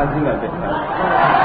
an jima da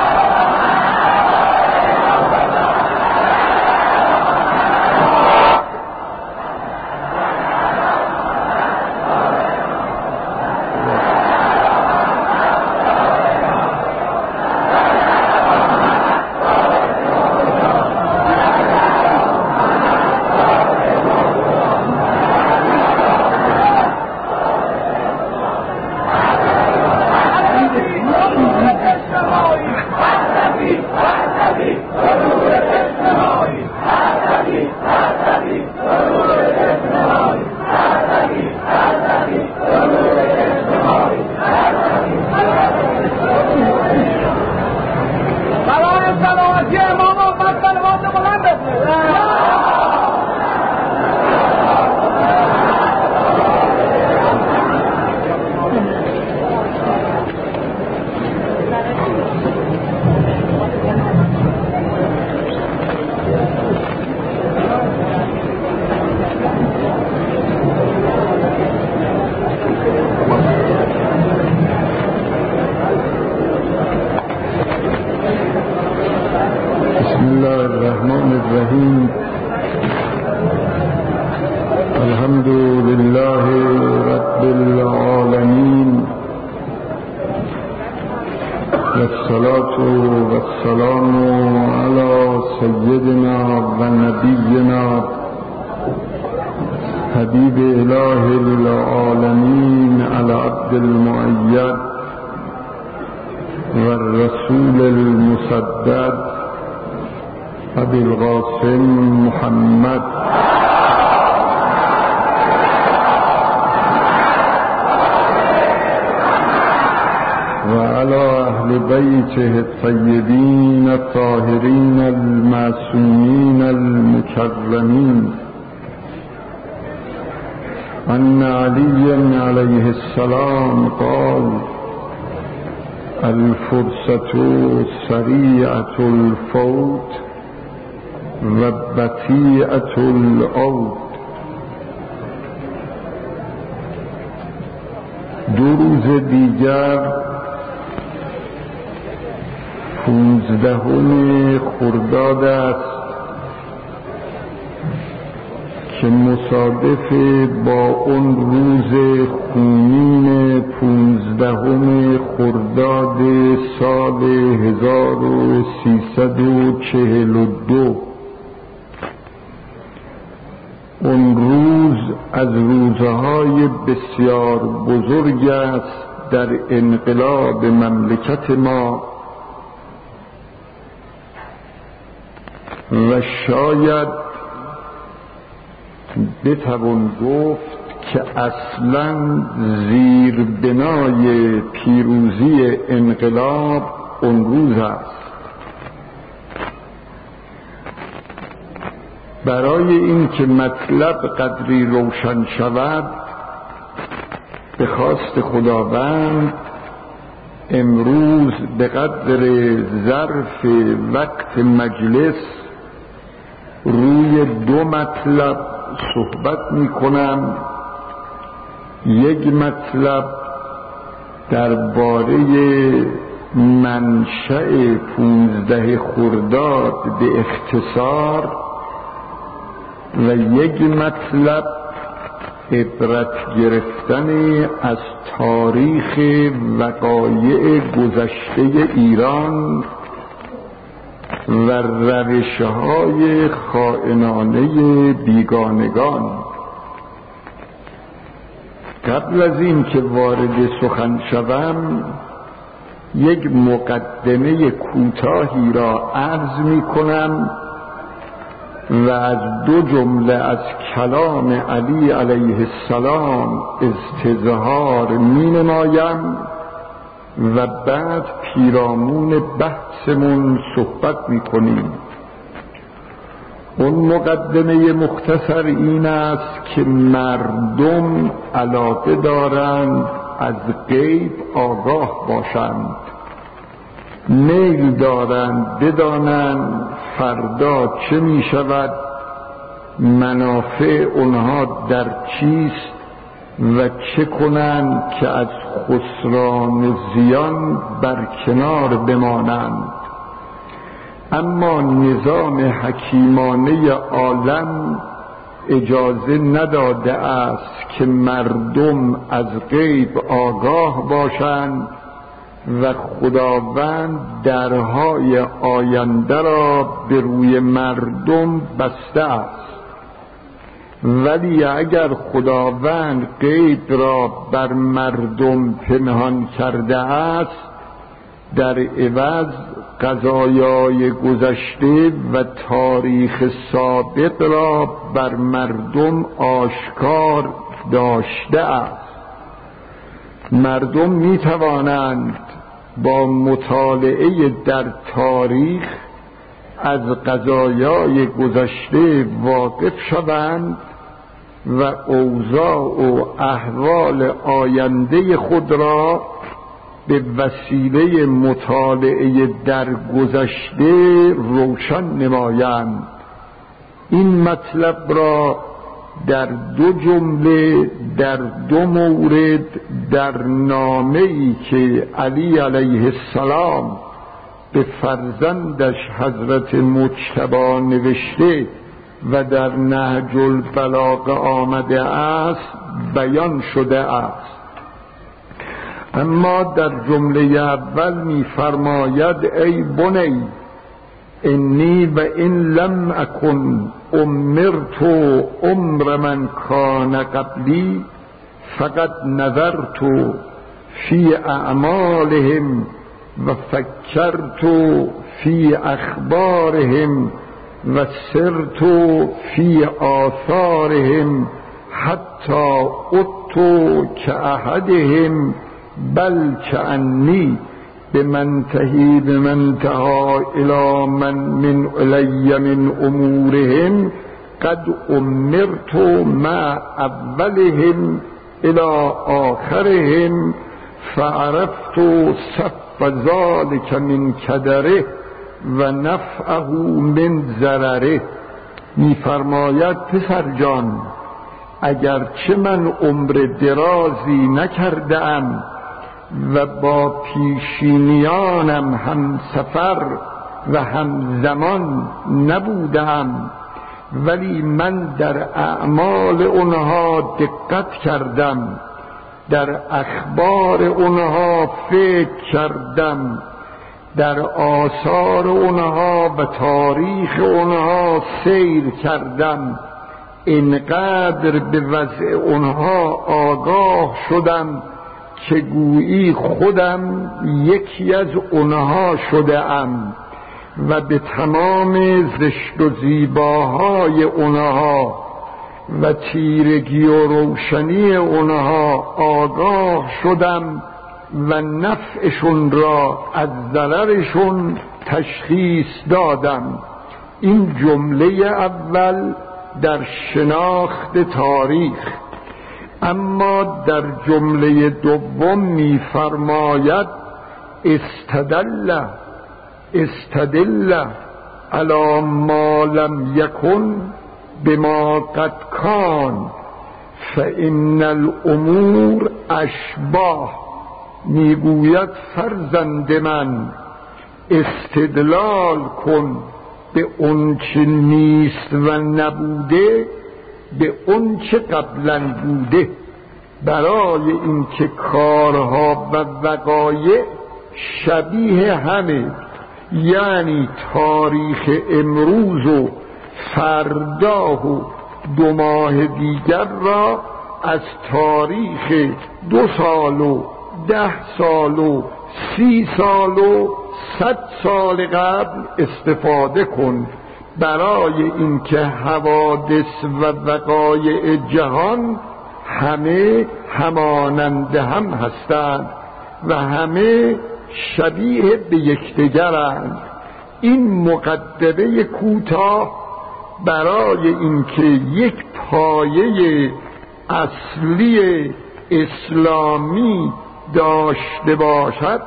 وأهل بيته الطيبين الطاهرين المعصومين المكرمين. أن عليا عليه السلام قال الفرصة سريعة الفوت وبطيئة الأرض دو روز دیگر پونزدهم خرداد است که مصادف با اون روز خونین پونزدهم خرداد سال هزار و سیصد و چهل و دو. اون روز از روزهای بسیار بزرگ است در انقلاب مملکت ما. و شاید بتوان گفت که اصلا زیر بنای پیروزی انقلاب اون روز است. برای اینکه مطلب قدری روشن شود به خواست خداوند امروز به قدر ظرف وقت مجلس روی دو مطلب صحبت می کنم یک مطلب درباره منشأ پونزده خرداد به اختصار و یک مطلب عبرت گرفتن از تاریخ وقایع گذشته ایران و روش های خائنانه بیگانگان. قبل از این که وارد سخن شوم یک مقدمه کوتاهی را عرض می کنم و از دو جمله از کلام علی علیه السلام استظهار می نمایم. و بعد پیرامون بحثمون صحبت می‌کنیم. اون مقدمه مختصر این است که مردم علاقه دارند از غیب آگاه باشند. میل دارند بدانند فردا چه می شود منافع اونها در چیست؟ و چه کنند که از خسران زیان بر کنار بمانند. اما نظام حکیمانه عالم اجازه نداده است که مردم از غیب آگاه باشند و خداوند درهای آینده را به روی مردم بسته است. ولی اگر خداوند غیب را بر مردم پنهان کرده است در عوض قضایای گذشته و تاریخ سابق را بر مردم آشکار داشته است. مردم می توانند با مطالعه در تاریخ از قضایای گذشته واقف شوند و اوضاع و احوال آینده خود را به وسیله مطالعه در گذشته روشن نمایند. این مطلب را در دو جمله در دو مورد در نامه ای که علی علیه السلام به فرزندش حضرت مجتبا نوشته و در نهج البلاغه آمده است بیان شده است. اما در جمله اول میفرماید ای بنی انی و این لم اکن امرت عمر من کان قبلی فقط نظرت فی اعمالهم و فکرت فی اخبارهم. مسرت في آثارهم حتى أت كأحدهم بل كأني بمنتهي بمنتهى إلى من من إلي من أمورهم قد أمرت مع أولهم إلى آخرهم فعرفت سف ذلك من كدره. و نفعه من ضرره. میفرماید پسر جان اگرچه من عمر درازی نکردم و با پیشینیانم هم سفر و هم زمان نبودم ولی من در اعمال اونها دقت کردم در اخبار اونها فکر کردم در آثار اونها و تاریخ اونها سیر کردم. اینقدر به وضع اونها آگاه شدم که گویی خودم یکی از اونها شده ام و به تمام زشت و زیباهای اونها و تیرگی و روشنی اونها آگاه شدم. و نفعشون را از ضررشون تشخیص دادم. این جمله اول در شناخت تاریخ. اما در جمله دوم میفرماید استدل استدل علی ما لم یکن بما قد کان فان الامور اشباه می‌گوید فرزند من استدلال کن به اونچه نیست و نبوده به اون چه قبلا بوده. برای اینکه کارها و وقایع شبیه همه یعنی تاریخ امروز و فردا و دو ماه دیگر را از تاریخ دو سال و ده سال و سی سال و صد سال قبل استفاده کن برای اینکه حوادث و وقایع جهان همه همانند هم هستند و همه شبیه به یکدیگرند. این مقدمه کوتاه برای اینکه یک پایه اصلی اسلامی داشته باشد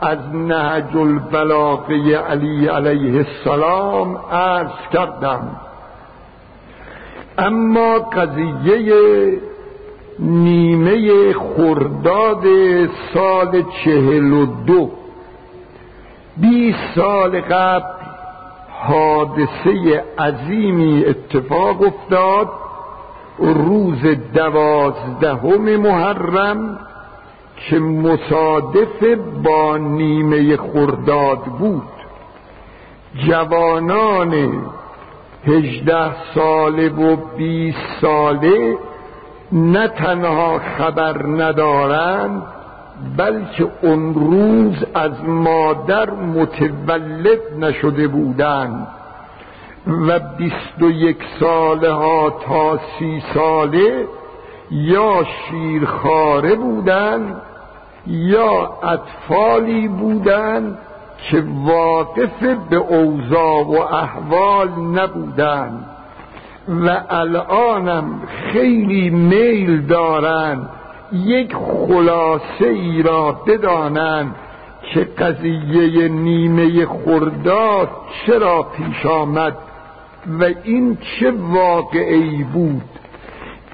از نهج البلاغه علی علیه السلام عرض کردم. اما قضیه نیمه خرداد سال چهل و دو بیست سال قبل حادثه عظیمی اتفاق افتاد روز دوازدهم محرم که مصادف با نیمه خرداد بود. جوانان هجده ساله و بیست ساله نه تنها خبر ندارند بلکه اون روز از مادر متولد نشده بودند. و بیست و یک ساله ها تا سی ساله یا شیرخاره بودند یا اطفالی بودند که واقف به اوضاع و احوال نبودند و الانم خیلی میل دارند یک خلاصه ای را بدانند که قضیه نیمه خرداد چرا پیش آمد و این چه واقعی بود.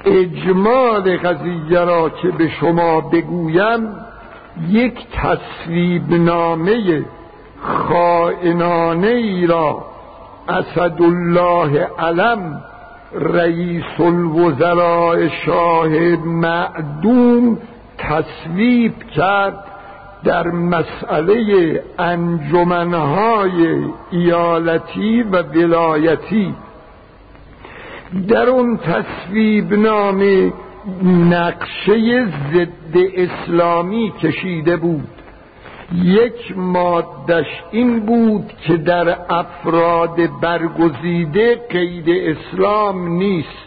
اجمال قضیه را که به شما بگویم یک تصویب نامه خائنانه ای را اسدالله علم رئیس الوزراء شاه معدوم تصویب کرد در مسئله انجمنهای ایالتی و ولایتی. در اون تصویب نامه نقشه ضد اسلامی کشیده بود. یک مادش این بود که در افراد برگزیده قید اسلام نیست.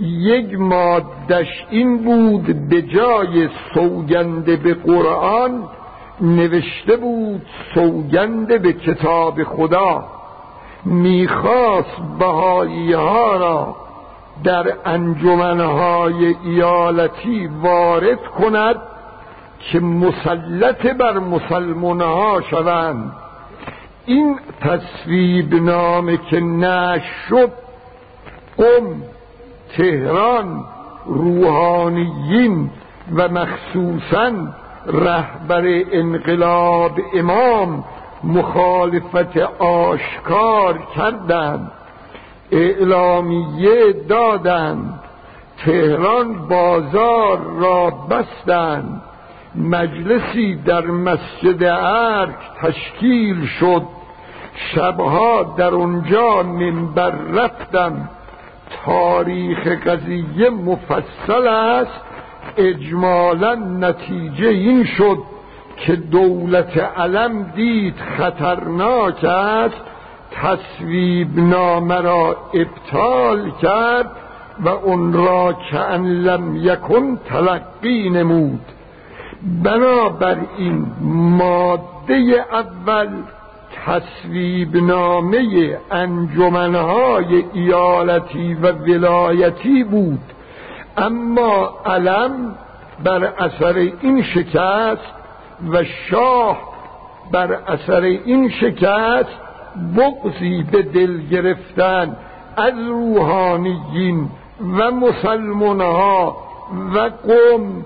یک مادش این بود به جای سوگند به قرآن نوشته بود سوگند به کتاب خدا. می‌خواست بهایی ها را در انجمنهای ایالتی وارد کند که مسلط بر مسلمانها شوند. این تصویب نامه که نشد قم تهران روحانیین و مخصوصا رهبر انقلاب امام مخالفت آشکار کردند. اعلامیه دادند. تهران بازار را بستند. مجلسی در مسجد ارک تشکیل شد. شبها در اونجا منبر رفتم. تاریخ قضیه مفصل است. اجمالا نتیجه این شد که دولت علم دید خطرناک است. تصویب نامه را ابطال کرد و اون را که ان لم یکن تلقی نمود. بنابراین ماده اول تصویب نامه انجمنهای ایالتی و ولایتی بود. اما علم بر اثر این شکست و شاه بر اثر این شکست بغزی به دل گرفتن از روحانیین و مسلمانها و قوم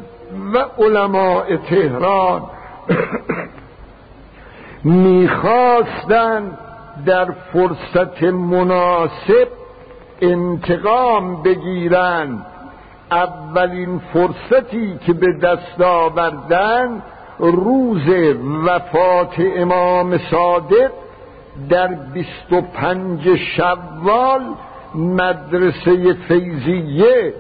و علماء تهران می‌خواستند در فرصت مناسب انتقام بگیرند اولین فرصتی که به دست آوردن روز وفات امام صادق در بیست و پنج شوال مدرسه فیضیه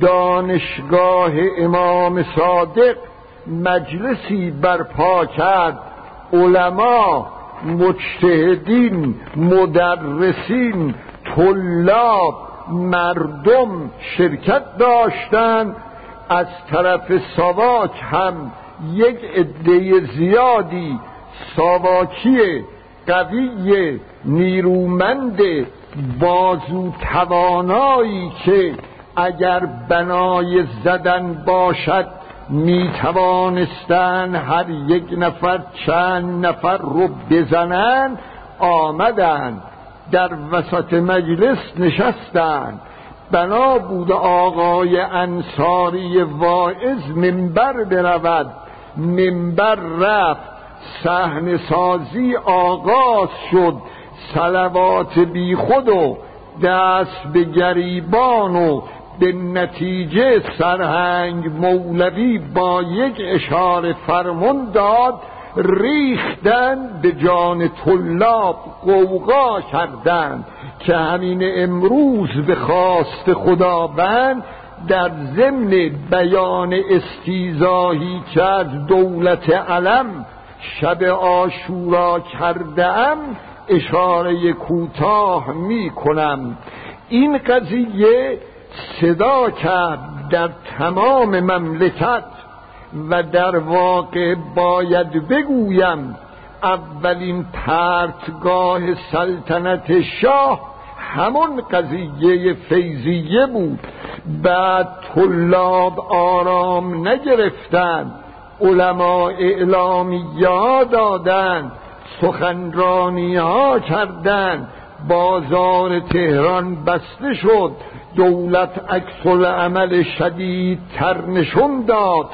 دانشگاه امام صادق مجلسی برپا کرد. علما مجتهدین مدرسین طلاب مردم شرکت داشتند از طرف ساواک هم یک عده زیادی ساواکی قوی نیرومند بازو توانایی که اگر بنای زدن باشد می توانستن هر یک نفر چند نفر رو بزنن آمدند در وسط مجلس نشستند بنا بود آقای انصاری واعظ منبر برود. منبر رفت. صحن سازی آغاز شد. سلوات بی خود و دست به گریبان و به نتیجه سرهنگ مولوی با یک اشاره فرمون داد ریختن به جان طلاب قوقا کردند که همین امروز به خواست خداوند در ضمن بیان استیزاهی که از دولت علم شب آشورا کردم اشاره کوتاه می کنم این قضیه صدا کرد در تمام مملکت و در واقع باید بگویم اولین پرتگاه سلطنت شاه همون قضیه فیضیه بود. بعد طلاب آرام نگرفتند. علما اعلامی دادند سخنرانی ها کردند بازار تهران بسته شد دولت عکس عمل شدید تر نشون داد.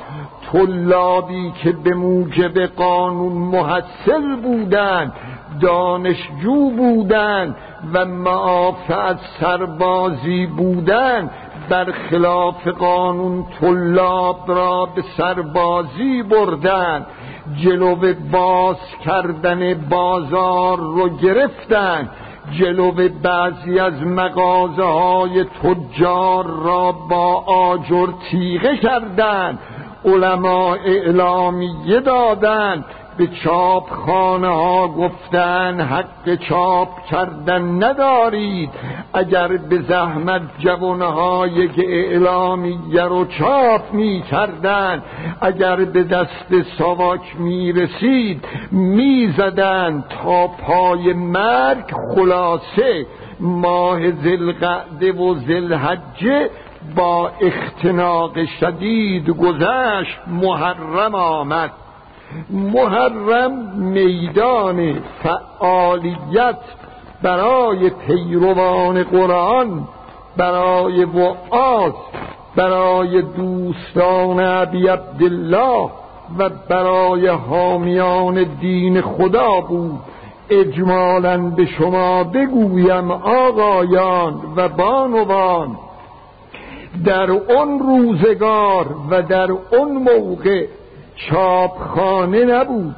طلابی که به موجب قانون محصل بودند دانشجو بودند و معاف از سربازی بودند. خلاف قانون طلاب را به سربازی بردند جلو باز کردن بازار رو گرفتند جلو بعضی از مغازه های تجار را با آجر تیغه کردند علما اعلامیه دادند به چاپ خانه ها گفتن حق چاپ کردن ندارید. اگر به زحمت جوانه یک اعلامیه رو چاپ می کردن اگر به دست ساواک می رسید می زدن تا پای مرگ خلاصه. ماه زلقعده و زلحجه با اختناق شدید گذشت محرم آمد. محرم میدان فعالیت برای پیروان قرآن برای وعاز برای دوستان عبی عبدالله و برای حامیان دین خدا بود. اجمالا به شما بگویم آقایان و بانوان در اون روزگار و در اون موقع چاپخانه نبود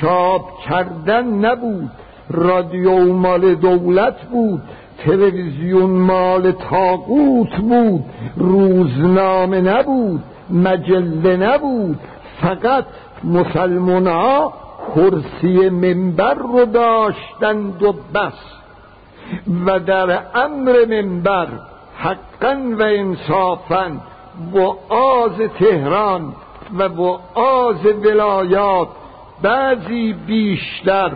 چاپ کردن نبود رادیو مال دولت بود تلویزیون مال تاقوت بود روزنامه نبود مجله نبود فقط مسلمان ها کرسی منبر رو داشتند و بس. و در امر منبر حقا و انصافا آز تهران و وعاز ولایات بعضی بیشتر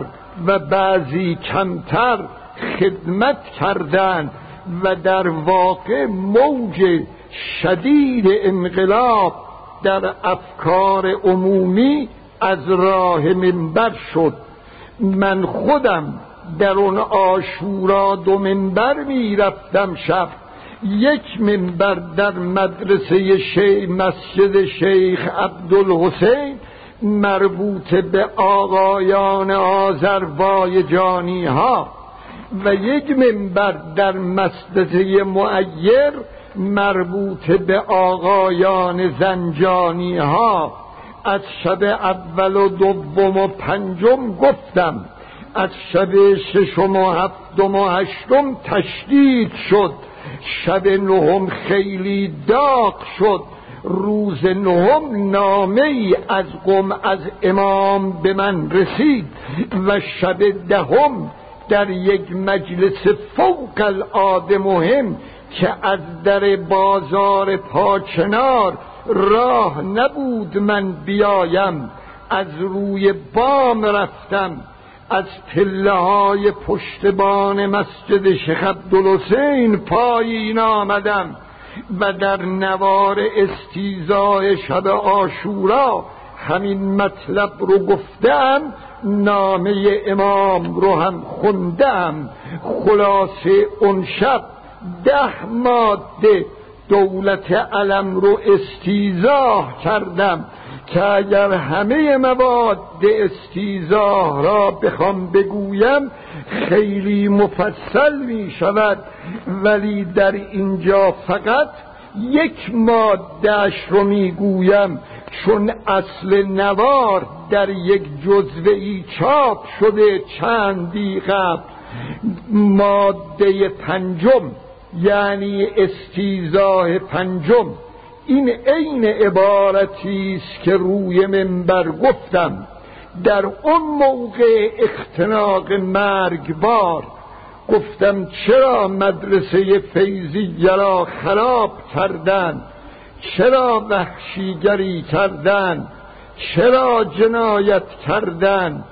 و بعضی کمتر خدمت کردند و در واقع موج شدید انقلاب در افکار عمومی از راه منبر شد. من خودم در اون آشورا دو منبر می‌رفتم شب. یک منبر در مدرسه شیخ مسجد شیخ عبدالحسین مربوط به آقایان جانی ها و یک منبر در مسجد معیر مربوط به آقایان زنجانی ها از شب اول و دوم و پنجم گفتم از شب ششم و هفتم و هشتم تشدید شد. شب نهم خیلی داغ شد. روز نهم نامه ای از قم از امام به من رسید و شب دهم در یک مجلس فوق العاده مهم که از در بازار پاچنار راه نبود من بیایم. از روی بام رفتم. از پله های پشتبان مسجد شیخ عبدالحسین پایین آمدم و در نوار استیزای شب آشورا همین مطلب رو گفتم نامه امام رو هم خوندم خلاصه اون شب ده ماده دولت علم رو استیزاه کردم. که اگر همه مواد استیزاه را بخوام بگویم خیلی مفصل می شود ولی در اینجا فقط یک مادهش رو می‌گویم. چون اصل نوار در یک جزوه چاپ شده چندی قبل. ماده پنجم یعنی استیزاه پنجم. این عین عبارتی است که روی منبر گفتم. در اون موقع اختناق مرگبار گفتم چرا مدرسه فیزی را خراب کردن؟ چرا وحشیگری کردن؟ چرا جنایت کردن؟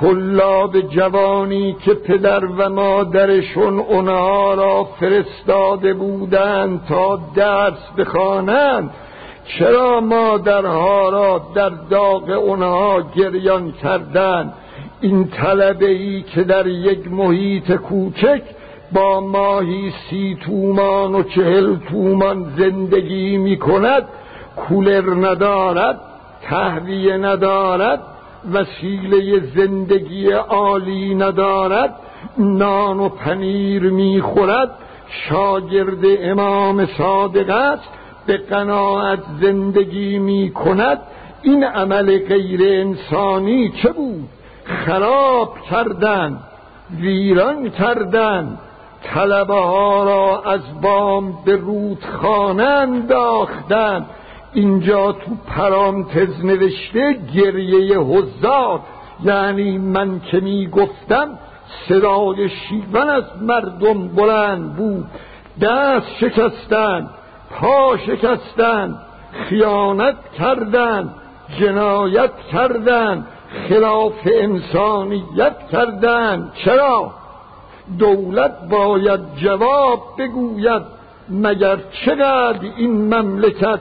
طلاب جوانی که پدر و مادرشون اونها را فرستاده بودند تا درس بخوانند. چرا مادرها را در داغ اونها گریان کردند؟ این طلبه ای که در یک محیط کوچک با ماهی سی تومان و چهل تومان زندگی می کند کولر ندارد تهویه ندارد وسیله زندگی عالی ندارد نان و پنیر می‌خورد. شاگرد امام صادق است به قناعت زندگی می کند این عمل غیر انسانی چه بود؟ خراب کردن ویران کردن. طلبه ها را از بام به رودخانه انداختن. اینجا تو پرانتز نوشته گریه هزار یعنی من که می گفتم صدای شیون از مردم بلند بود. دست شکستن پا شکستن خیانت کردن جنایت کردن خلاف انسانیت کردن. چرا؟ دولت باید جواب بگوید مگر چقدر این مملکت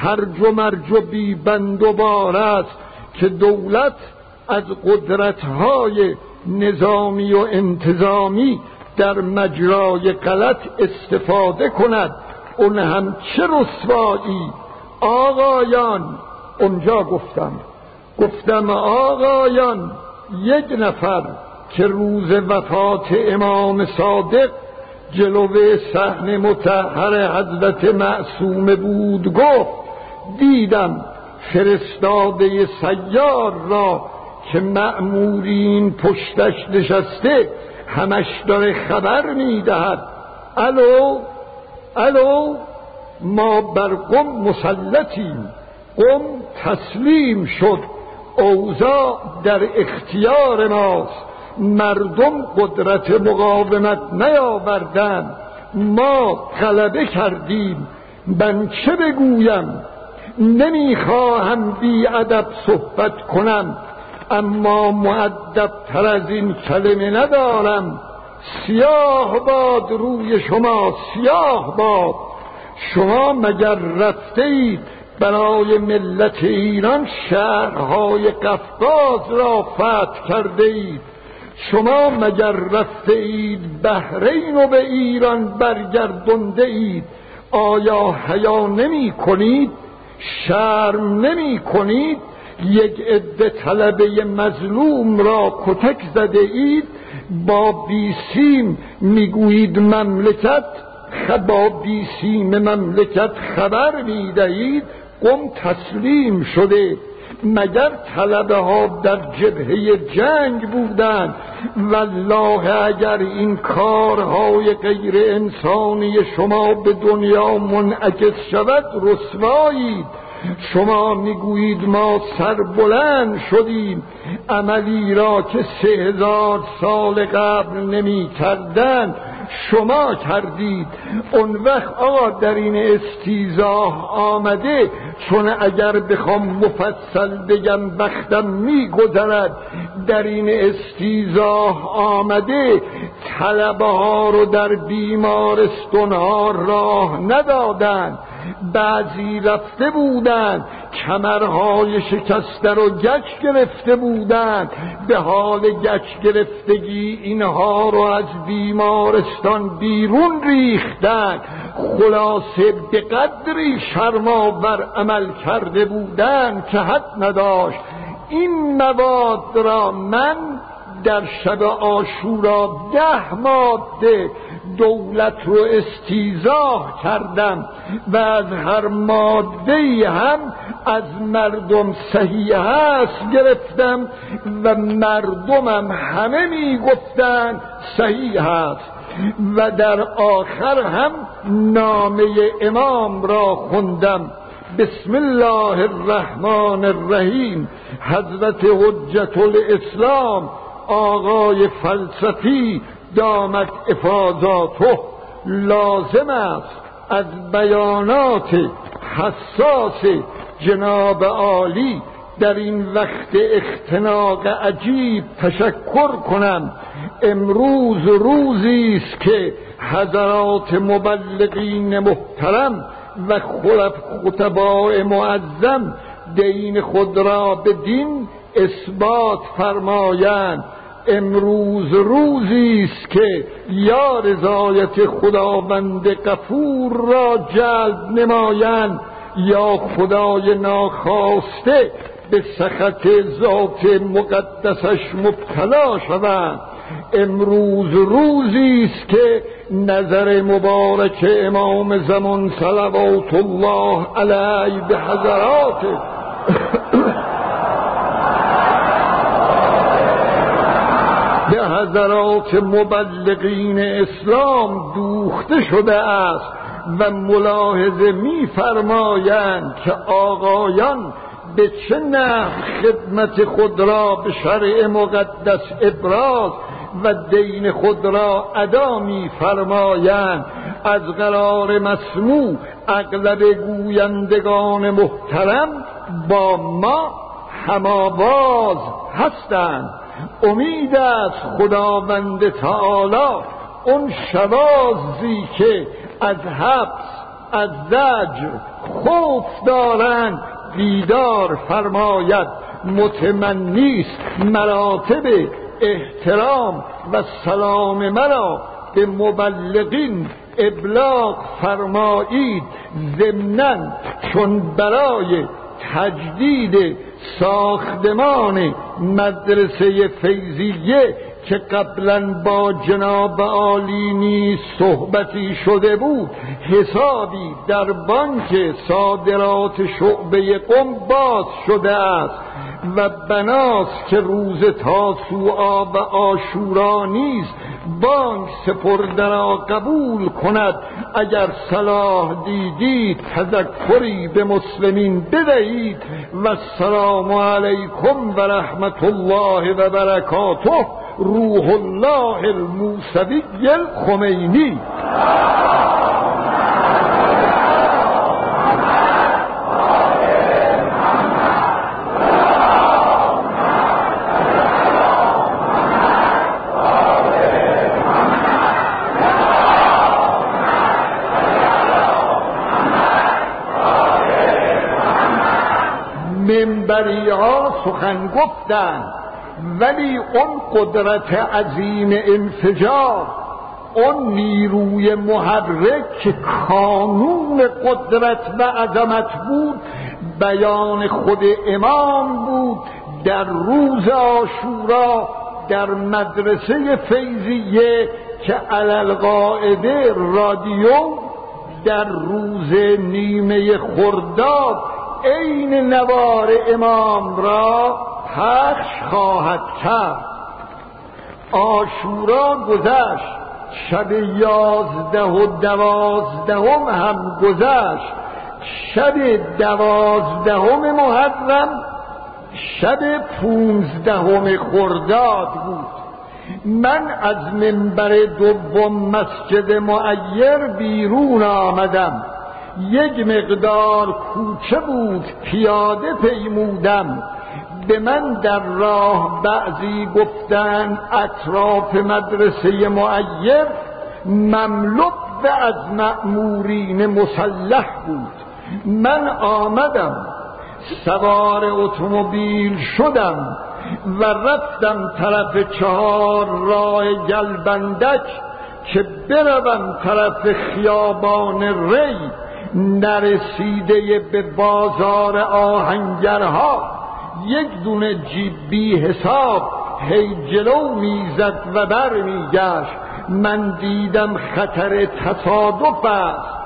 هرج و مرج و بی بند و بار است که دولت از قدرتهای نظامی و انتظامی در مجرای غلط استفاده کند. اون هم چه رسوایی؟ آقایان اونجا گفتم. گفتم آقایان یک نفر که روز وفات امام صادق جلوه صحن متحر حضرت معصوم بود گفت دیدم فرستاده سیار را که مأمورین پشتش نشسته همش داره خبر می‌دهد. الو؟ الو؟ ما بر قم مسلطیم. قم تسلیم شد. اوضاع در اختیار ماست. مردم قدرت مقاومت نیاوردن ما غلبه کردیم. من چه بگویم؟ نمی‌خواهم بی ادب صحبت کنم اما معدب تر از این کلمه ندارم. سیاه باد روی شما سیاه باد. شما مگر رفته اید برای ملت ایران شهرهای قفقاز را فتح کرده اید شما مگر رفته اید بحرین و به ایران برگردنده اید آیا حیا نمی کنید شرم نمی کنید یک عده طلبه مظلوم را کتک زده اید؟ با بیسیم می‌گویید مملکت با بیسیم مملکت خبر می‌دهید؟ قم تسلیم شده. مگر طلبه ها در جبهه جنگ بودند؟ والله اگر این کارهای غیر انسانی شما به دنیا منعکس شود رسوایید شما می‌گویید ما سربلند شدیم. عملی را که سه هزار سال قبل نمی کردن شما کردید. اون وقت آقا در این استیزاه آمده چون اگر بخوام مفصل بگم وقتم میگذرد. در این استیزاه آمده طلبه ها رو در بیمارستان ها راه ندادند بعضی رفته بودند کمرهای شکسته رو گچ گرفته بودند. به حال گچ گرفتگی اینها رو از بیمارستان بیرون ریختند. خلاصه به قدری شرماور عمل کرده بودند که حد نداشت. این مواد را من در شب آشورا ده ماده دولت رو استیزاه کردم و از هر ماده هم از مردم صحیح هست گرفتم و مردمم همه می‌گفتند صحیح هست و در آخر هم نامه امام را خوندم. بسم الله الرحمن الرحیم. حضرت حجت الاسلام آقای فلسفی دامت افاظاته لازم است از بیانات حساس جناب عالی در این وقت اختناق عجیب تشکر کنم. امروز روزی است که حضرات مبلغین محترم و خلف خطباء معظم دین خود را به دین اثبات فرمایند. امروز روزی است که یا رضایت خداوند قفور را جلب نمایند. یا خدای ناخواسته به سخط ذات مقدسش مبتلا شوند. امروز روزی است که نظر مبارک امام زمان صلوات الله علیه به حضرات حضرات مبلغین اسلام دوخته شده است و ملاحظه میفرمایند که آقایان به چه نحو خدمت خود را به شرع مقدس ابراز و دین خود را ادا میفرمایند؟ از قرار مسموع اغلب گویندگان محترم با ما هماواز هستند. امید از خداوند تعالی. اون شوازی که از حبس از زجر خوف دارند بیدار فرماید. متمنیست مراتب احترام و سلام مرا. به مبلغین ابلاغ فرمایید. ضمنا چون برای تجدید ساختمان مدرسه فیضیه که قبلا با جناب عالی نیز صحبتی شده بود. حسابی در بانک صادرات شعبه قم باز شده است و بناست که روز تاسوعا و آشورا نیز بانک سپرده را قبول کند. اگر صلاح دیدید تذکری به مسلمین بدهید. و السلام علیکم و رحمت الله و برکاته. روح الله الموسوی الخمینی. ها سخن گفتند. ولی اون قدرت عظیم انفجار اون نیروی محرک که کانون قدرت و عظمت بود بیان خود امام بود در روز آشورا در مدرسه فیضیه که علالقاعده رادیو در روز نیمه خرداد عین نوار امام را پخش خواهد کرد. آشورا گذشت شب یازده و دوازدهم هم گذشت. شب دوازدهم محرم شب پونزدهم خرداد بود. من از منبر دوم مسجد معیر بیرون آمدم. یک مقدار کوچه بود پیاده پیمودم. به من در راه بعضی گفتن اطراف مدرسه معیر مملک از مأمورین مسلح بود. من آمدم سوار اتومبیل شدم و رفتم طرف چهار راه گلبندک که بروم طرف خیابان ری. نرسیده به بازار آهنگرها. یک دونه جیب حساب هی جلو می‌زد و بر میگشت. من دیدم خطر تصادف است.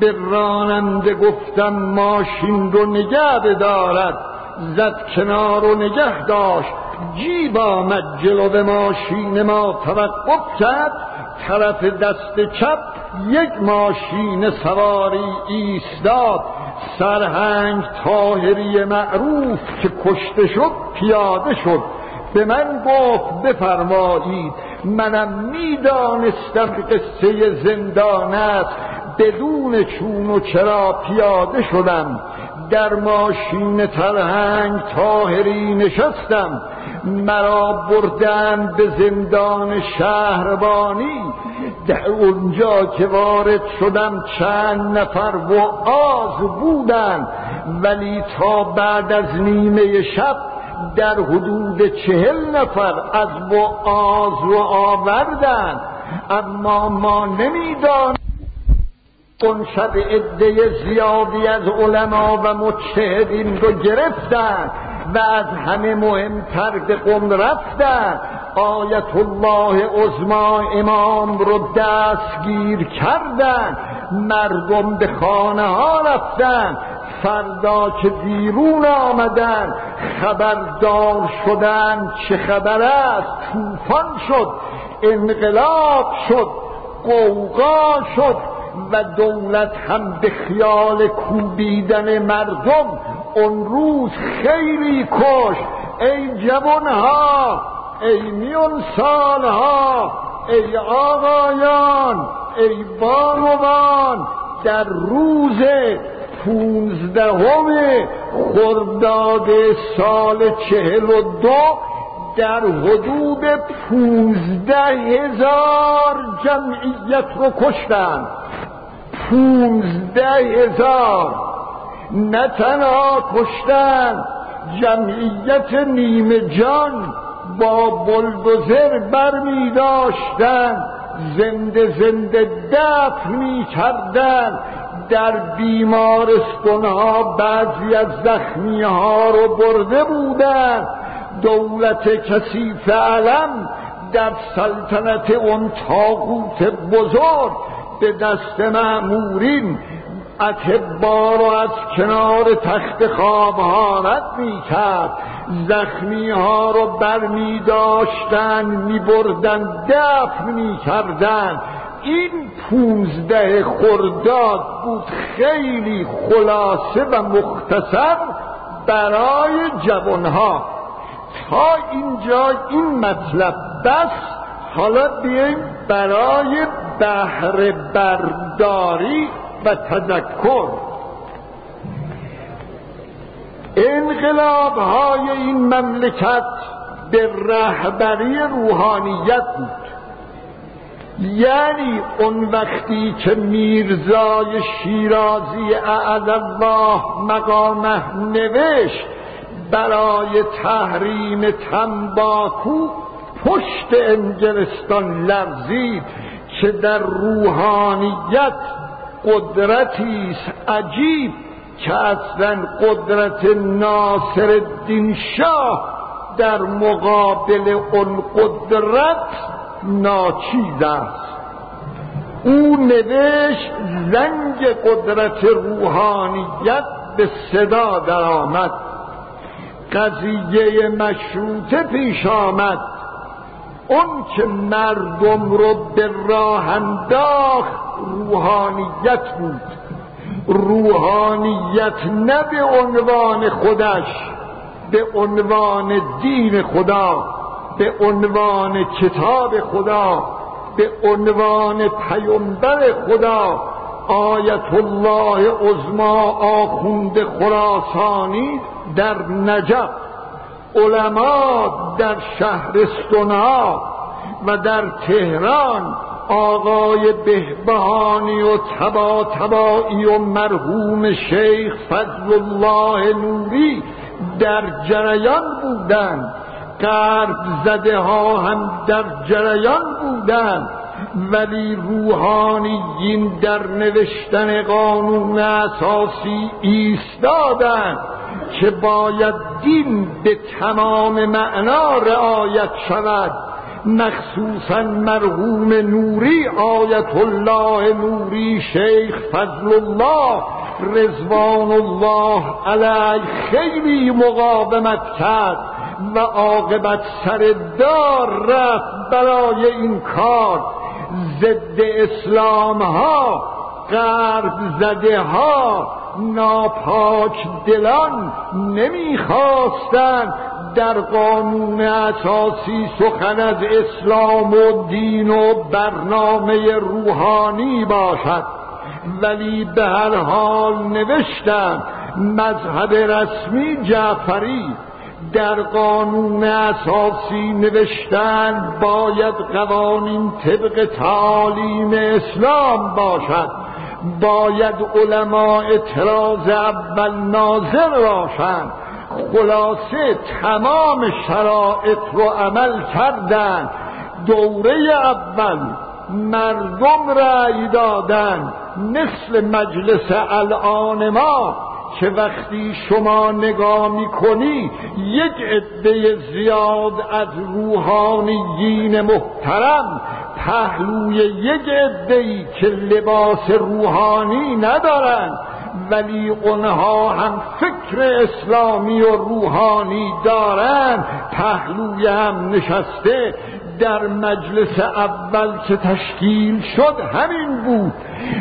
به راننده گفتم ماشین رو نگه بدارد. زد کنار و نگه داشت. جیب آمد جلو ماشین ما توقف کرد. طرف دست چپ یک ماشین سواری ایستاد. سرهنگ تاهری معروف که کشته شد پیاده شد. به من گفت بفرمایید منم می‌دانستم قصه زندان است. بدون چون و چرا پیاده شدم. در ماشین ترهنگ تاهری نشستم. مرا بردن به زندان شهربانی در اونجا که وارد شدم چند نفر و آز بودن ولی تا بعد از نیمه شب در حدود چهل نفر از آز رو آوردن اما ما نمی‌دانیم اون شب عده زیادی از علما و مجتهدین رو گرفتن و از همه مهمتر به قم رفتن. آیت الله عظما امام رو دستگیر کردن. مردم به خانه ها رفتن. فردا که بیرون آمدن خبردار شدن چه خبر است؟ طوفان شد انقلاب شد قوقا شد و دولت هم به خیال کوبیدن مردم اون روز خیلی کش ای جوانها ای میون سالها ای آقایان ای بانوان در روز پونزدهم خرداد سال چهل و دو در حدود پونزده هزار جمعیت رو کشتن. پونزده هزار. نه تنها کشتن جمعیت نیمه جان با بلدوزر بر می داشتن زنده زنده دفن می کردن در بیمارستان ها بعضی از زخمی ها رو برده بودن. دولت کثیف علم در سلطنت اون تاغوت بزرگ به دست معمورین اتبا رو از کنار تخت خواب ها رد می کرد زخمی ها رو بر می داشتن می بردن دفن می کردن این پونزده خرداد بود خیلی خلاصه و مختصر برای جوانها. تا اینجا این مطلب بس حالا بیایم برای بهره برداری و تذکر. انقلاب های این مملکت به رهبری روحانیت بود. یعنی اون وقتی که میرزای شیرازی اعز الله مقامه نوشت برای تحریم تنباکو پشت انگلستان لرزید که در روحانیت قدرتی عجیب که اصلا قدرت ناصر الدین شاه در مقابل اون قدرت ناچیز است. او نوشت زنگ قدرت روحانیت به صدا درآمد. قضیه مشروطه پیش آمد. اون که مردم رو به راه انداخت روحانیت بود. روحانیت نه به عنوان خودش به عنوان دین خدا به عنوان کتاب خدا به عنوان پیامبر خدا. آیت الله عظما آخوند خراسانی در نجف. علما در شهرستانها و در تهران آقای بهبهانی و تبا تبایی و مرحوم شیخ فضل الله نوری در جریان بودند. قرب زده ها هم در جریان بودند. ولی روحانیین در نوشتن قانون اساسی ایستادند که باید دین به تمام معنا رعایت شود. مخصوصا مرحوم نوری آیت الله نوری شیخ فضل الله رزوان الله علیه خیلی مقاومت کرد و عاقبت سر دار رفت برای این کار. ضد اسلام ها غرب زده ها ناپاک دلان نمی‌خواستند در قانون اساسی سخن از اسلام و دین و برنامه روحانی باشد. ولی به هر حال نوشتن مذهب رسمی جعفری در قانون اساسی نوشتن باید قوانین طبق تعالیم اسلام باشد. باید علماء اعتراض اول ناظر باشند. خلاصه تمام شرایط رو عمل کردن. دوره اول مردم رأی دادن. مثل مجلس الان ما که وقتی شما نگاه می‌کنی یک عده زیاد از روحانیین محترم پهلوی یک عده که لباس روحانی ندارند ولی اونها هم فکر اسلامی و روحانی دارند. پهلوی هم نشسته در مجلس اول که تشکیل شد همین بود.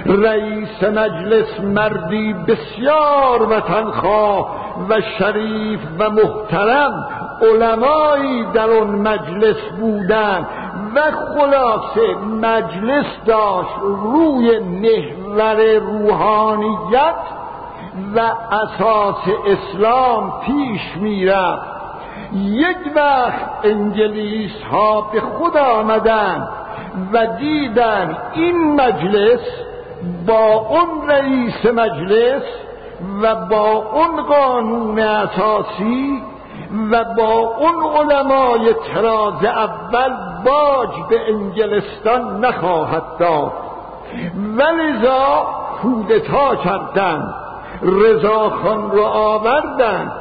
رئیس مجلس مردی بسیار وطنخواه و شریف و محترم علمایی در اون مجلس بودند و خلاصه مجلس داشت روی محور روحانیت و اساس اسلام پیش می‌رفت. یک وقت انگلیس ها به خود آمدن و دیدن این مجلس با اون رئیس مجلس و با اون قانون اساسی و با اون علمای تراز اول باج به انگلستان نخواهد داد. ولذا کودتا کردند رضاخان رو آوردند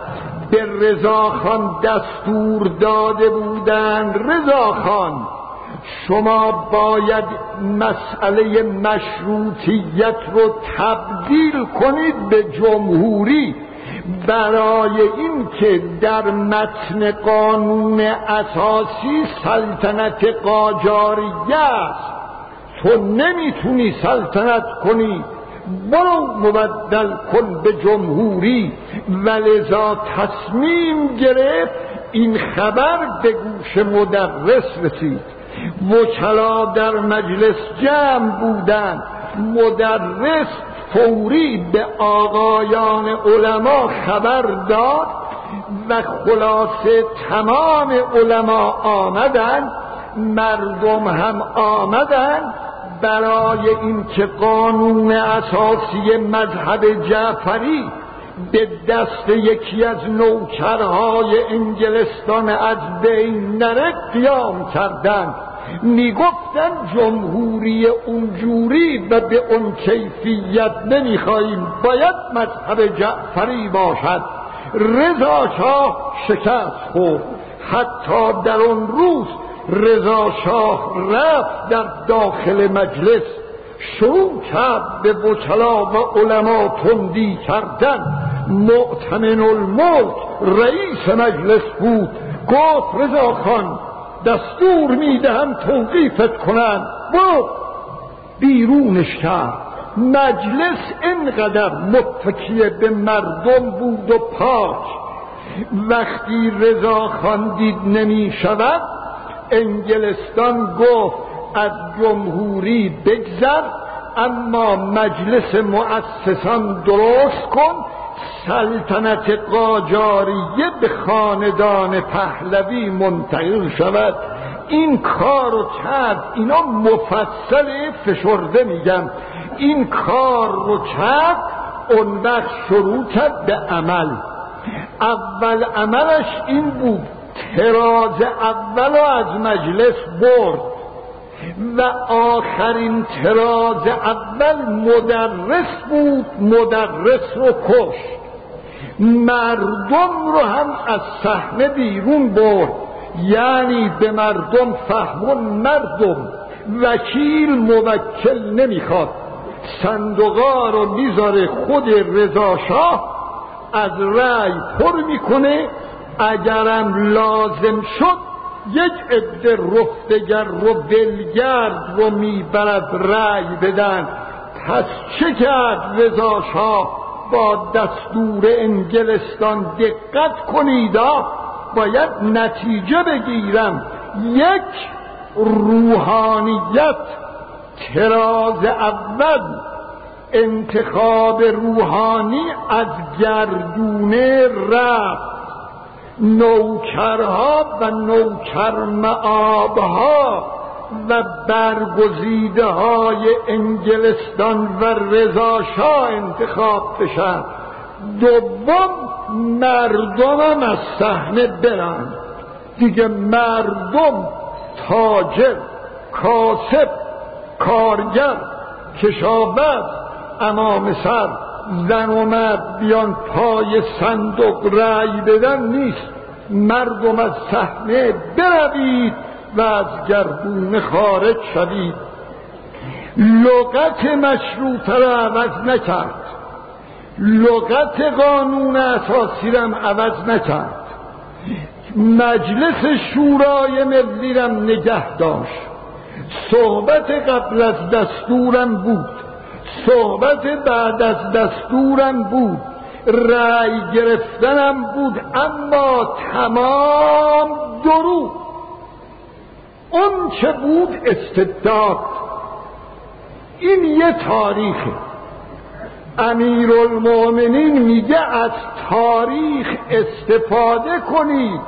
به رضاخان دستور داده بودند رضاخان شما باید مسئله مشروطیت رو تبدیل کنید به جمهوری. برای اینکه در متن قانون اساسی سلطنت قاجاریه است. تو نمی‌تونی سلطنت کنی برو مبدل کن به جمهوری. ولذا تصمیم گرفت این خبر به گوش مدرس رسید. وکلا در مجلس جمع بودند. مدرس فوری به آقایان علما خبر داد و خلاصه تمام علما آمدند. مردم هم آمدند. برای اینکه قانون اساسی مذهب جعفری به دست یکی از نوکرهای انگلستان از بین نره قیام کردند. می‌گفتن جمهوری اونجوری و به اون کیفیت نمی‌خواهیم. باید مذهب جعفری باشد. رضا شاه شکست خورد. حتی در اون روز رضا شاه رفت در داخل مجلس. شروع کرد به وکلا و علما تندی کردن. معتمن الملک رئیس مجلس بود. گفت رضا خان دستور می‌دهم توقیفت کنند برو. بیرونش کرد. مجلس اینقدر متکیه به مردم بود و پاک. وقتی رضا خان دید نمی شود انگلستان گفت از جمهوری بگذر اما مجلس مؤسسان درست کن سلطنت قاجاریه به خاندان پهلوی منتقل شود. این کار رو کرد اینا مفصل فشرده میگم. این کار رو کرد اون وقت شروع کرد به عمل. اول عملش این بود تراز اول از مجلس برد و آخرین تراز اول مدرس بود مدرس رو کشت. مردم رو هم از صحنه بیرون برد. یعنی به مردم فهمون مردم وکیل موکل نمی‌خواد. صندوقا رو می‌ذاره خود رضاشاه از رأی پر می‌کنه اگرم لازم شد یک عده رفتگر رو دلگرد رو می‌برد رأی بدن. پس چه کرد رضاشاه با دستور انگلستان دقت کنیدا باید نتیجه بگیرم. یک روحانیت تراز اول. انتخاب روحانی از گردونه رفت. نوکرها و نوکر معابها و برگزیده های انگلستان و رضاشاه انتخاب بشن. دوم مردمم از صحنه برن. دیگه مردم تاجر کاسب کارگر کشاورز امام سر زن و مرد بیان پای صندوق رأی بدن نیست. مردم از صحنه بروید و از گردون خارج شوید. لغت مشروطه را عوض نکرد. لغت قانون اساسی را عوض نکرد. مجلس شورای ملی را نگه داشت. صحبت قبل از دستورم بود. صحبت بعد از دستورم بود. رأی گرفتنم بود اما تمام دروغ. اون چه بود؟ استبداد این یه تاریخه. امیر المؤمنین میگه از تاریخ استفاده کنید.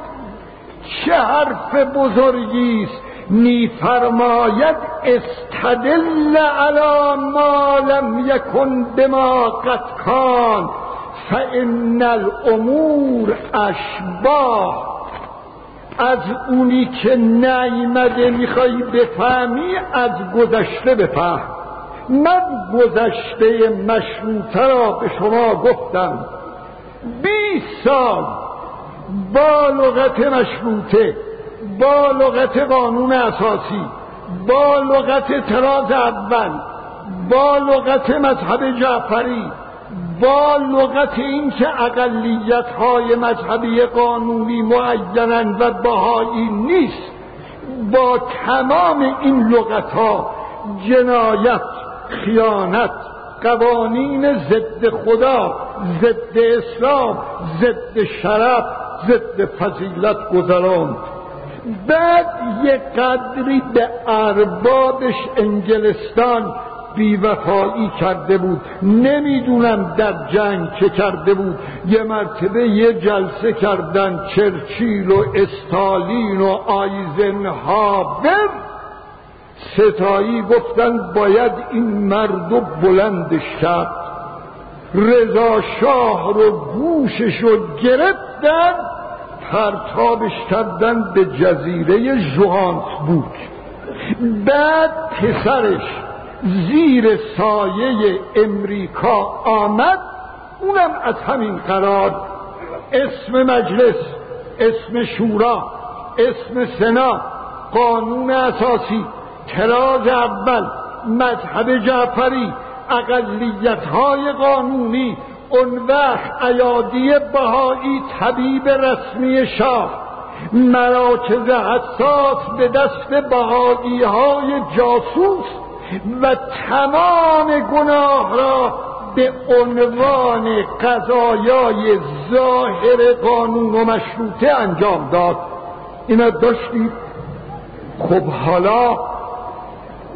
چه حرف بزرگی است. میفرماید استدل علی ما لم یکن بما قد کان فان الامور اشباه از اونی که نیمده می‌خوای بفهمی از گذشته بفهم. من گذشته مشروطه را به شما گفتم. بیست سال با لغت مشروطه با لغت قانون اساسی با لغت تراز اول با لغت مذهب جعفری با لغت این که اقلیت های مذهبی قانونی معینن و بهایی نیست با تمام این لغت ها جنایت خیانت قوانین ضد خدا ضد اسلام ضد شرف ضد فضیلت گذراند بعد یک قدری به اربابش انگلستان بیوفایی کرده بود. نمی‌دونم در جنگ چه کرده بود. یه مرتبه یه جلسه کردن چرچیل و استالین و آیزنهاور. ستایی گفتن باید این مرد بلندش کرد رضا شاه رو گوشش رو گرفتن. پرتابش کردن به جزیره جوانس بود. بعد پسرش زیر سایه امریکا آمد اونم از همین قرار. اسم مجلس اسم شورا اسم سنا قانون اساسی تراز اول مذهب جعفری اقلیت های قانونی اون وقت ایادی بهایی طبیب رسمی شاه مراکز حساس به دست بهایی های جاسوس و تمام گناه را به عنوان قضایای ظاهر قانون و مشروطه انجام داد. اینا داشتید؟ خب حالا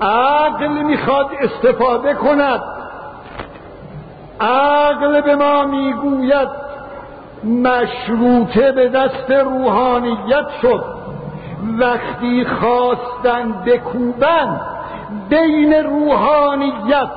عقل می‌خواد استفاده کند. عقل به ما می‌گوید مشروطه به دست روحانیت شد. وقتی خواستن بکوبن بین روحانیت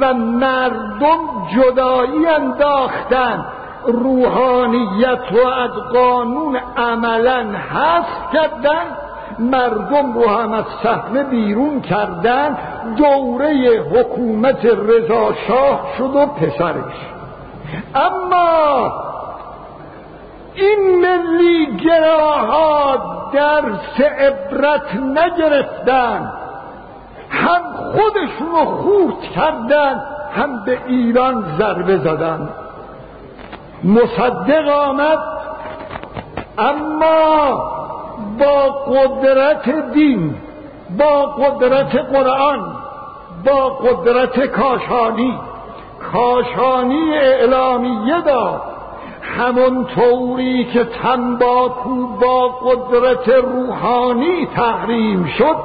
و مردم جدایی انداختن. روحانیت و از قانون عملا هست کردن. مردم رو هم از صحنه بیرون کردن دوره حکومت رضا شاه شد و پسرش. اما این ملی گراها درس عبرت نگرفتن هم خودشون رو خورد کردن هم به ایران ضربه زدن. مصدق آمد اما با قدرت دین با قدرت قرآن با قدرت کاشانی. کاشانی اعلامیه داد همون طوری که تنباکو با قدرت روحانی تحریم شد.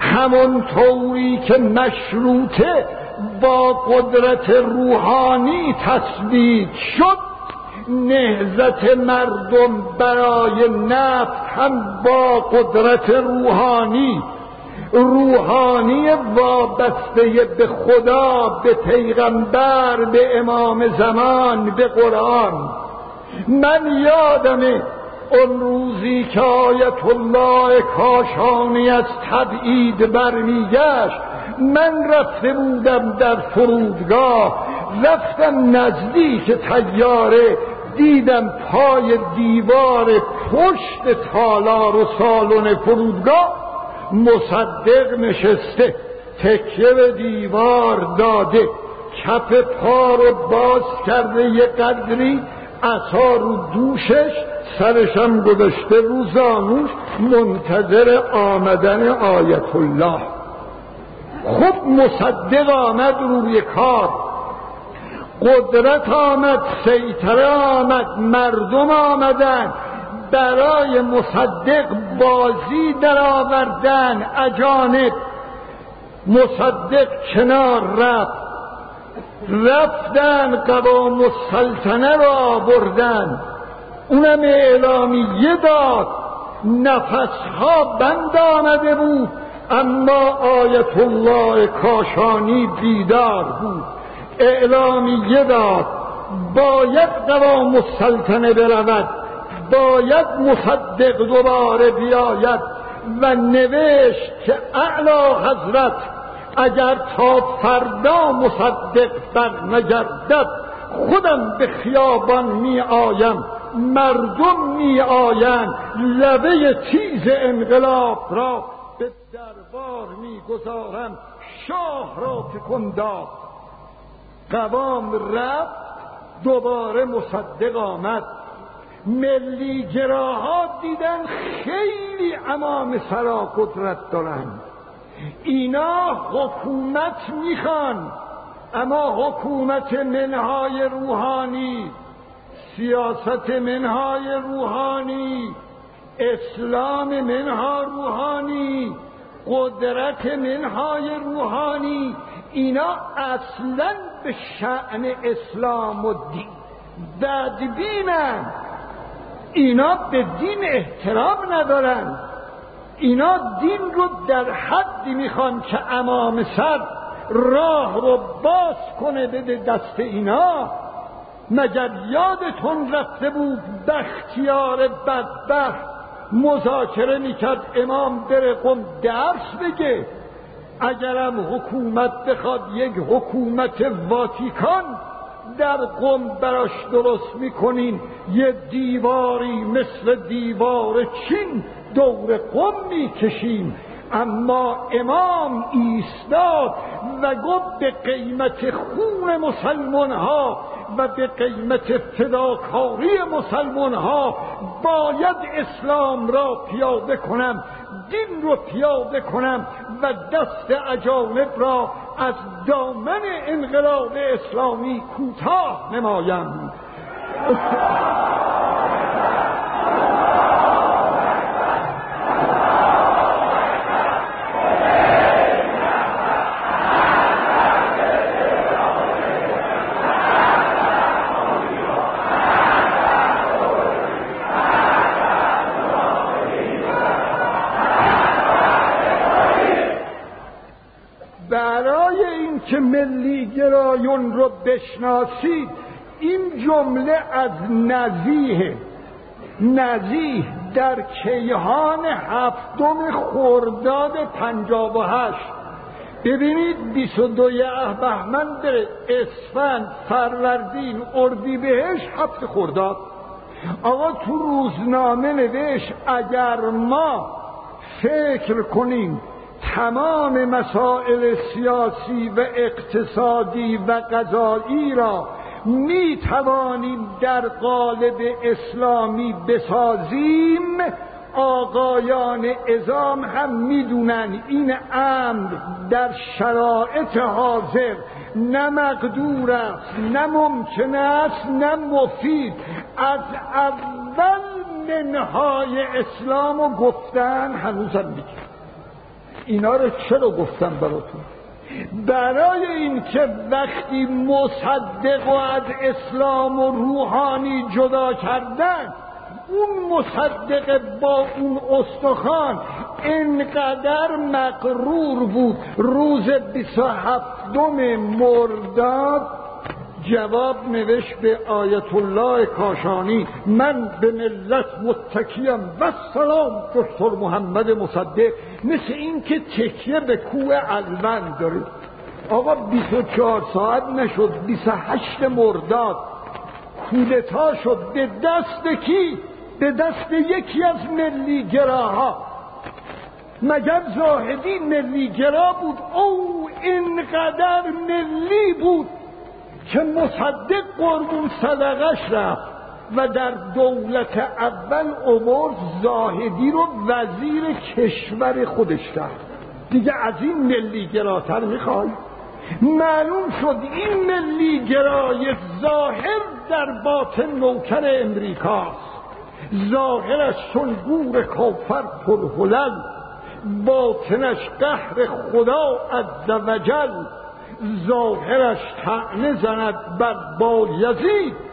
همون طوری که مشروطه با قدرت روحانی تثبیت شد. نهزت مردم برای نفت هم با قدرت روحانی. روحانی وابسته به خدا به پیغمبر به امام زمان به قرآن. من یادمه اون روزی که آیت الله کاشانی از تبعید برمیگشت. من رفته بودم در فرودگاه. رفتم نزدیک تیاره دیدم پای دیوار پشت تالار و سالن فرودگاه مصدق نشسته تکیه به دیوار داده کف پا رو باز کرده یه قدری اصا رو دوشش سرشم گذاشته رو زانوش منتظر آمدن آیت الله. خب مصدق آمد روی کار. قدرت آمد سیطره آمد مردم آمدن برای مصدق بازی در آوردن اجانب. مصدق کنار رفت. رفتن قوام السلطنه را بردن. اونم اعلامیه داد. نفسها بند آمده بود اما آیت الله کاشانی بیدار بود. اعلامیه داد باید قوام السلطنه برود باید مصدق دوباره بیاید و نوشت که اعلا حضرت اگر تا فردا مصدق بر نگردد خودم به خیابان می آیم مردم می آیند لبه تیز انقلاب را به دربار می گذارم شاه را تکن داد قوام رفت دوباره مصدق آمد. ملی گراها دیدن خیلی امام سرا قدرت دارند اینا حکومت می‌خوان اما حکومت منهای روحانی سیاست منهای روحانی اسلام منها روحانی قدرت منهای روحانی اینا اصلا به شعن اسلام و دین بدبینن اینا به دین احترام ندارن. اینا دین رو در حدی می‌خوان که امام سر راه رو باز کنه بده دست اینا. مگر یادتون رفته بود بختیار بدبخت مذاکره می‌کرد امام بره قم درس بگه؟ اگرم حکومت بخواد یک حکومت واتیکان در قم براش درست می‌کنین یه دیواری مثل دیوار چین دور قم می‌کشیم اما امام ایستاد و گفت به قیمت خون مسلمان ها و به قیمت فداکاری مسلمان ها باید اسلام را پیاده کنم دین رو پیاده کنم و دست اجانب را از دامن انقلاب اسلامی کوتاه نمایم. بشناسید این جمله از نزیه. نزیه در کیهان هفتم خرداد پنجاب و هشت. ببینید 22 بهمن به اسفند فروردین بهش هفت خرداد. آقا تو روزنامه نوشت اگر ما فکر کنیم تمام مسائل سیاسی و اقتصادی و قضایی را می توانیم در قالب اسلامی بسازیم. آقایان ازام هم می‌دونن این امر در شرایط حاضر نه مقدور است نه ممکن است نه مفید. از اول منهای اسلام و گفتن هنوزم میگه اینا رو چرا گفتم براتون؟ برای اینکه وقتی مصدق و از اسلام و روحانی جدا کردن اون مصدق با اون استخوان انقدر مقرور بود. روز 27 مرداد جواب نوشت به آیت الله کاشانی من به ملت متکیم و سلام دکتر محمد مصدق مثل این که تکیه به کوه الوند داره آقا 24 ساعت نشد 28 مرداد. کودتا شد به دست کی؟ به دست یکی از ملی گراها. مگر زاهدی ملی گرا بود؟ او اینقدر ملی بود که مصدق قربون صدقش رفت و در دولت اول عمر زاهدی رو وزیر کشور خودش کرد. دیگه از این ملی گراتر می‌خوای؟ معلوم شد این ملی گرای ظاهر در باطن نوکر امریکاست. ظاهرش چون گور کافر پرهلل باطنش قهر خدا از وجل ظاهرش تعنه زند بر با یزید.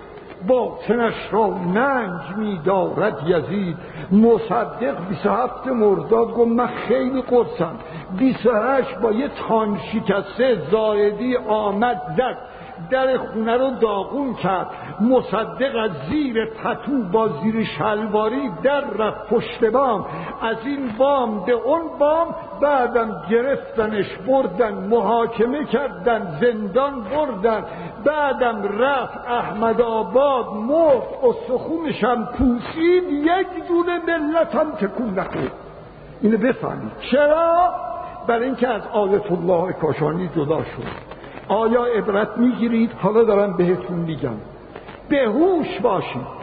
باطنش را ننج می دارد یزید. مصدق 27 مرداد گفت من خیلی قرصم. 28 با یه تان شکسته زایدی آمد زد. در خونه رو داغون کرد. مصدق از زیر پتو با زیر شلواری در رفت پشت بام. از این بام به اون بام بعدم گرفتنش بردن محاکمه کردن زندان بردن. بعدم رفت احمد آباد مرد استخونشم پوسید یک دونه ملتم تکون نخورد. اینو بفهمید. چرا؟ برای اینکه از آیت الله کاشانی جدا شد. آیا عبرت می‌گیرید؟ حالا دارم بهتون میگم. به هوش باشید.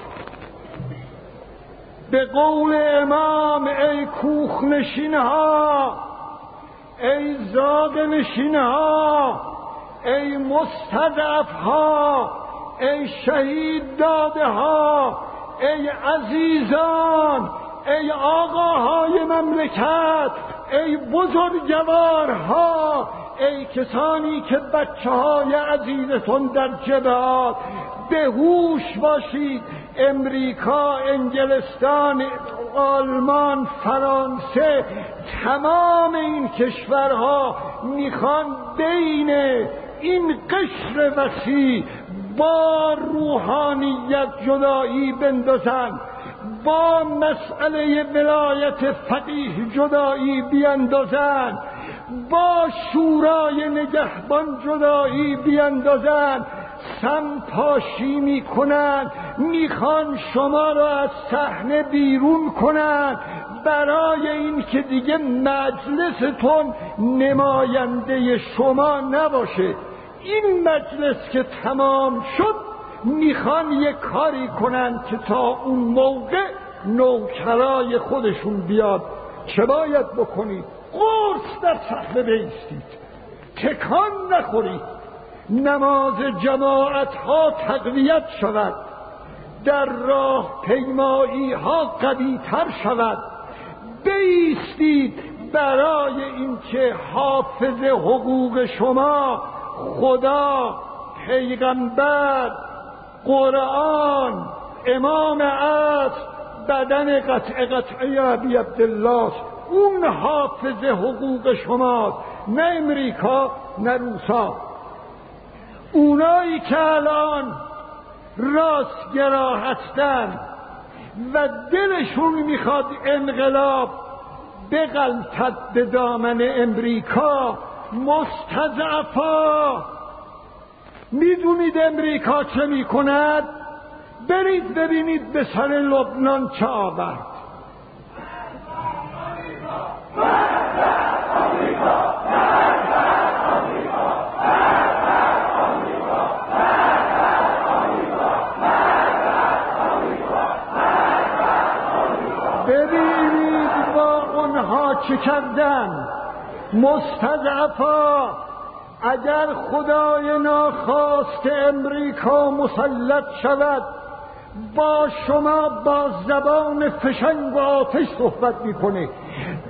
به قول امام ای کوخ ها ای زاد نشین ها ای مستضعف ها ای شهید داده ها ای عزیزان ای آقاهای مملکت ای بزرگوارها ای کسانی که بچه های عزیزتون در جبهات به هوش باشید. امریکا انگلستان آلمان فرانسه تمام این کشورها می‌خوان بین این قشر وسیع با روحانیت جدایی بندازن با مسئله ولایت فقیه جدایی بیندازن با شورای نگهبان جدایی بیندازن سم پاشی می‌کنن می‌خوان شما را از صحنه بیرون کنن. برای این که دیگه مجلستون نماینده شما نباشه. این مجلس که تمام شد می‌خوان یه کاری کنن که تا اون موقع نوکرای خودشون بیاد. چه باید بکنید؟ قرص در صحنه بیستید تکان نخورید. نماز جماعت ها تقویت شود. در راه پیمایی ها قوی تر شود. بیستید برای اینکه حافظ حقوق شما خدا پیغمبر قرآن امام عصر بدن قطع قطعه عبی عبدالله اون حافظ حقوق شماست نه امریکا نه روسا. اونایی که الان راستگرا هستن و دلشون می‌خواد انقلاب بغلطد به دامن امریکا مستضعفا. می‌دونید امریکا چه می‌کند؟ برید ببینید به سر لبنان چه آورد. ببینید با اونها چه کردن. مستضعفا اگر خدای ناخواست امریکا مسلط شود با شما با زبان فشنگ و آتش صحبت می‌کنه.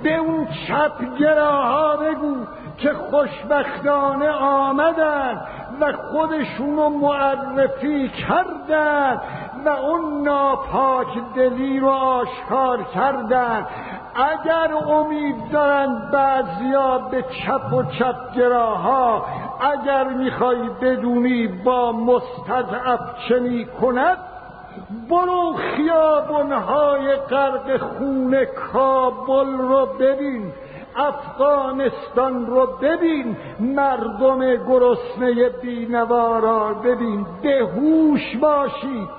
به اون چپگراها بگو که خوشبختانه آمدن و خودشونو معرفی کردن و اون ناپاک دلی رو آشکار کردن. اگر امید دارن بعضیا به چپ و چپگراها اگر می‌خوای بدونی با مستضعف چه می‌کند برو خیابونهای غرق خون کابل رو ببین افغانستان رو ببین مردم گرسنه بینوارا ببین به هوش باشید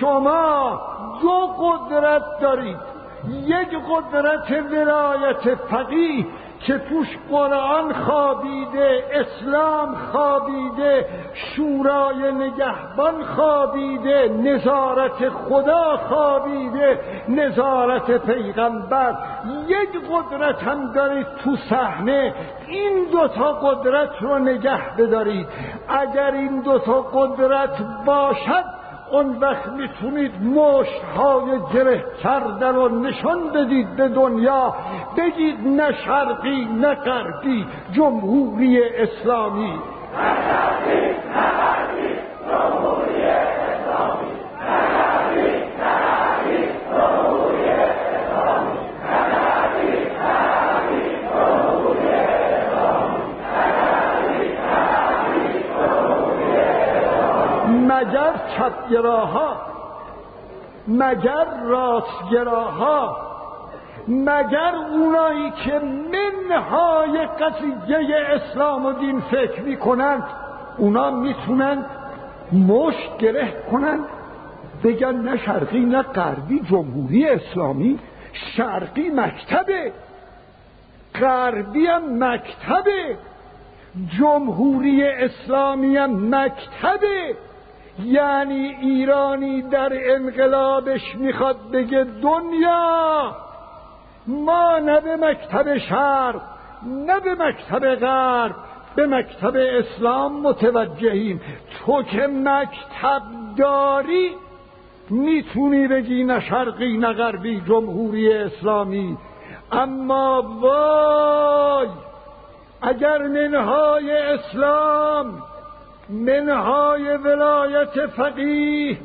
شما دو قدرت دارید یک قدرت ولایت فقیه که توش قرآن خوابیده اسلام خوابیده شورای نگهبان خوابیده نظارت خدا خوابیده نظارت پیغمبر. یک قدرت هم دارید تو صحنه این دوتا قدرت رو نگه بدارید. اگر این دوتا قدرت باشد اون وقت می‌تونید مشت های گره کردن و نشان بدید به دنیا. بگید نه شرقی نه غربی جمهوری اسلامی. مگر چپگراها مگر راستگراها مگر اونایی که منهای قضیه اسلام و دین فکر می‌کنند اونا می‌تونند مشت گره کنند؟ بگن نه شرقی نه غربی جمهوری اسلامی شرقی مکتبه غربی هم مکتبه جمهوری اسلامی هم مکتبه. یعنی ایرانی در انقلابش می‌خواد بگه دنیا ما نه به مکتب شرق نه به مکتب غرب به مکتب اسلام متوجهیم. تو که مکتب داری می‌تونی بگی نه شرقی نه غربی جمهوری اسلامی. اما وای اگر منهای اسلام منهای ولایت فقیه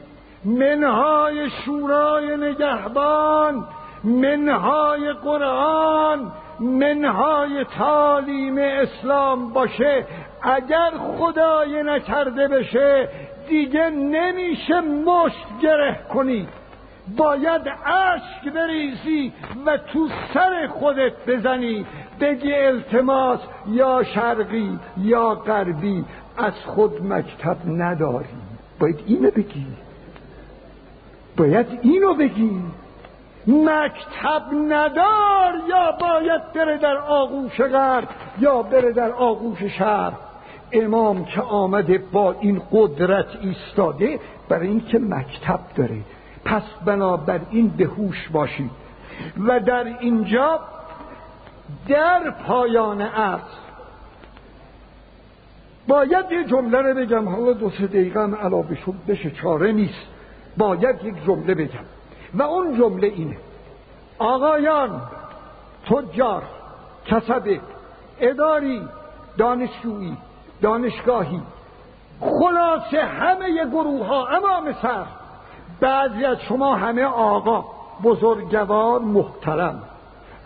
منهای شورای نگهبان منهای قرآن منهای تعالیم اسلام باشه اگر خدای نکرده بشه دیگه نمیشه مشت گره کنی. باید اشک بریزی و تو سر خودت بزنی. بگی التماس یا شرقی یا غربی. از خود مکتب نداریم. باید اینو بگی باید اینو بگی مکتب ندار یا باید بره در آغوش غرب یا بره در آغوش شهر امام که آمده با این قدرت ایستاده برای اینکه مکتب داره. پس بنابراین به هوش باشید. و در اینجا در پایان عرض باید یه جمله رو بگم. حالا دو سه دقیقه هم شد بشه چاره نیست. باید یک جمله بگم. و اون جمله اینه. آقایان تجار کسبه اداری دانشجویی دانشگاهی خلاصه همه گروه ها امام سر بعضی از شما همه آقا بزرگوار محترم.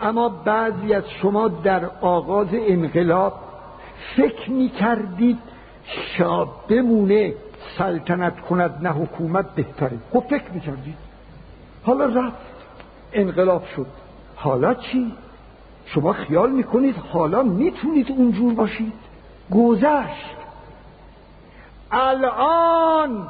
اما بعضی از شما در آغاز انقلاب فکر می کردید شاب بمونه سلطنت کند نه حکومت بهتره. خب فکر می کردید حالا رفت. انقلاب شد. حالا چی؟ شما خیال می‌کنید حالا می‌تونید اونجور باشید؟ گذشت. الان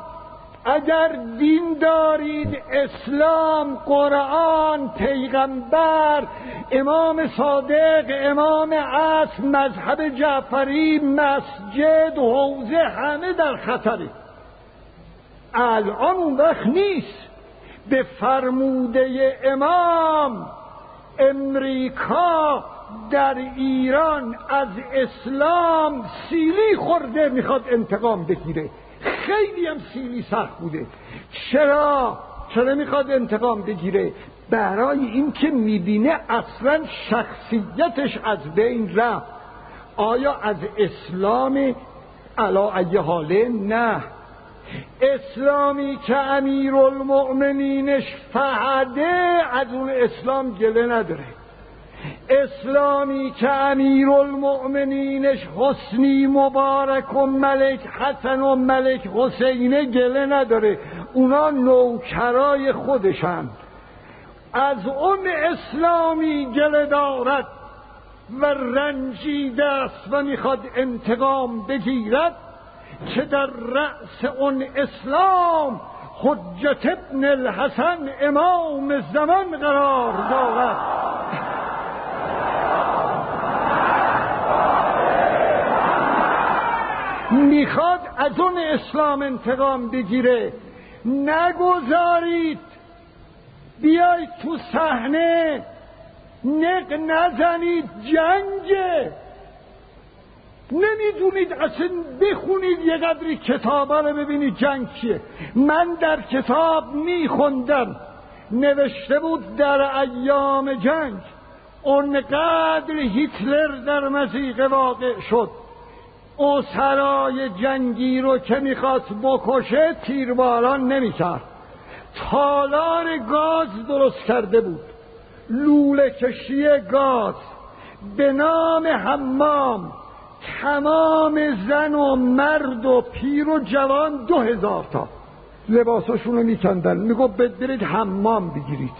اگر دین دارید اسلام قرآن پیغمبر امام صادق امام عصر مذهب جعفری مسجد حوزه همه در خطره. الان اون وقت نیست به فرموده امام امریکا در ایران از اسلام سیلی خورده می‌خواد انتقام بگیره. خیلی هم سیلی سخت بوده. چرا؟ چرا می‌خواد انتقام بگیره؟ برای اینکه می‌بینه اصلا شخصیتش از بین رفت. آیا از اسلام؟ علا حاله؟ نه. اسلامی که امیر المؤمنینش فهده از اون اسلام گله نداره. اسلامی که امیر المؤمنینش حسنی مبارک و ملک حسن و ملک حسینه گله نداره. اونا نوکرای خودشند از اون اسلامی گله دارد و رنجیده است و می‌خواد انتقام بگیرد که در رأس اون اسلام حجت ابن الحسن امام زمان قرار دارد. می‌خواد از اون اسلام انتقام بگیره. نگذارید. بیاید تو صحنه. نق نزنید. جنگه نمی‌دونید اصلا بخونید یه قدری کتابا رو ببینید جنگ چیه. من در کتاب میخوندم. نوشته بود در ایام جنگ. اونقدر هیتلر در مزیقه واقع شد. سرای جنگی رو که می‌خواست بکشه تیرباران نمی‌کرد. تالار گاز درست کرده بود. لوله کشی گاز به نام حمام تمام زن و مرد و پیر و جوان دو هزار تا. لباساشون رو میکندن میگو برید حمام بگیرید.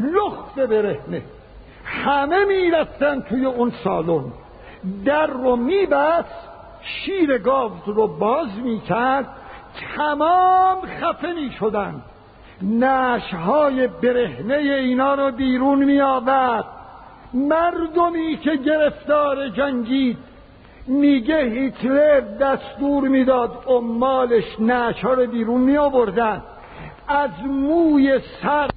لخت برهنه. همه می‌رفتن توی اون سالن. در رو میبست شیر گاو رو باز می‌کرد تمام خفه می‌شدن نشهای برهنه اینا رو بیرون میآورد. مردمی که گرفتار جنگید. میگه هیتلر دستور می‌داد عمالش نشها رو بیرون می آوردن از موی سر